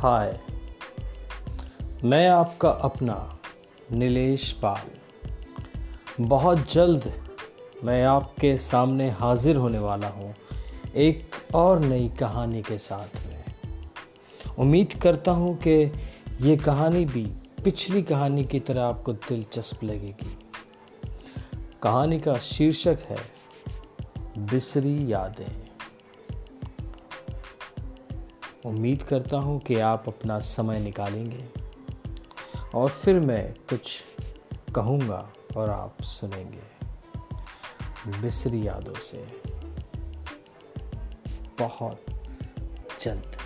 हाय। मैं आपका अपना नीलेश पाल। बहुत जल्द मैं आपके सामने हाजिर होने वाला हूँ एक और नई कहानी के साथ में। उम्मीद करता हूँ कि ये कहानी भी पिछली कहानी की तरह आपको दिलचस्प लगेगी। कहानी का शीर्षक है, बिसरी यादें। उम्मीद करता हूँ कि आप अपना समय निकालेंगे। और फिर मैं कुछ कहूँगा और आप सुनेंगे। मिसरी यादों से। बहुत जल्द।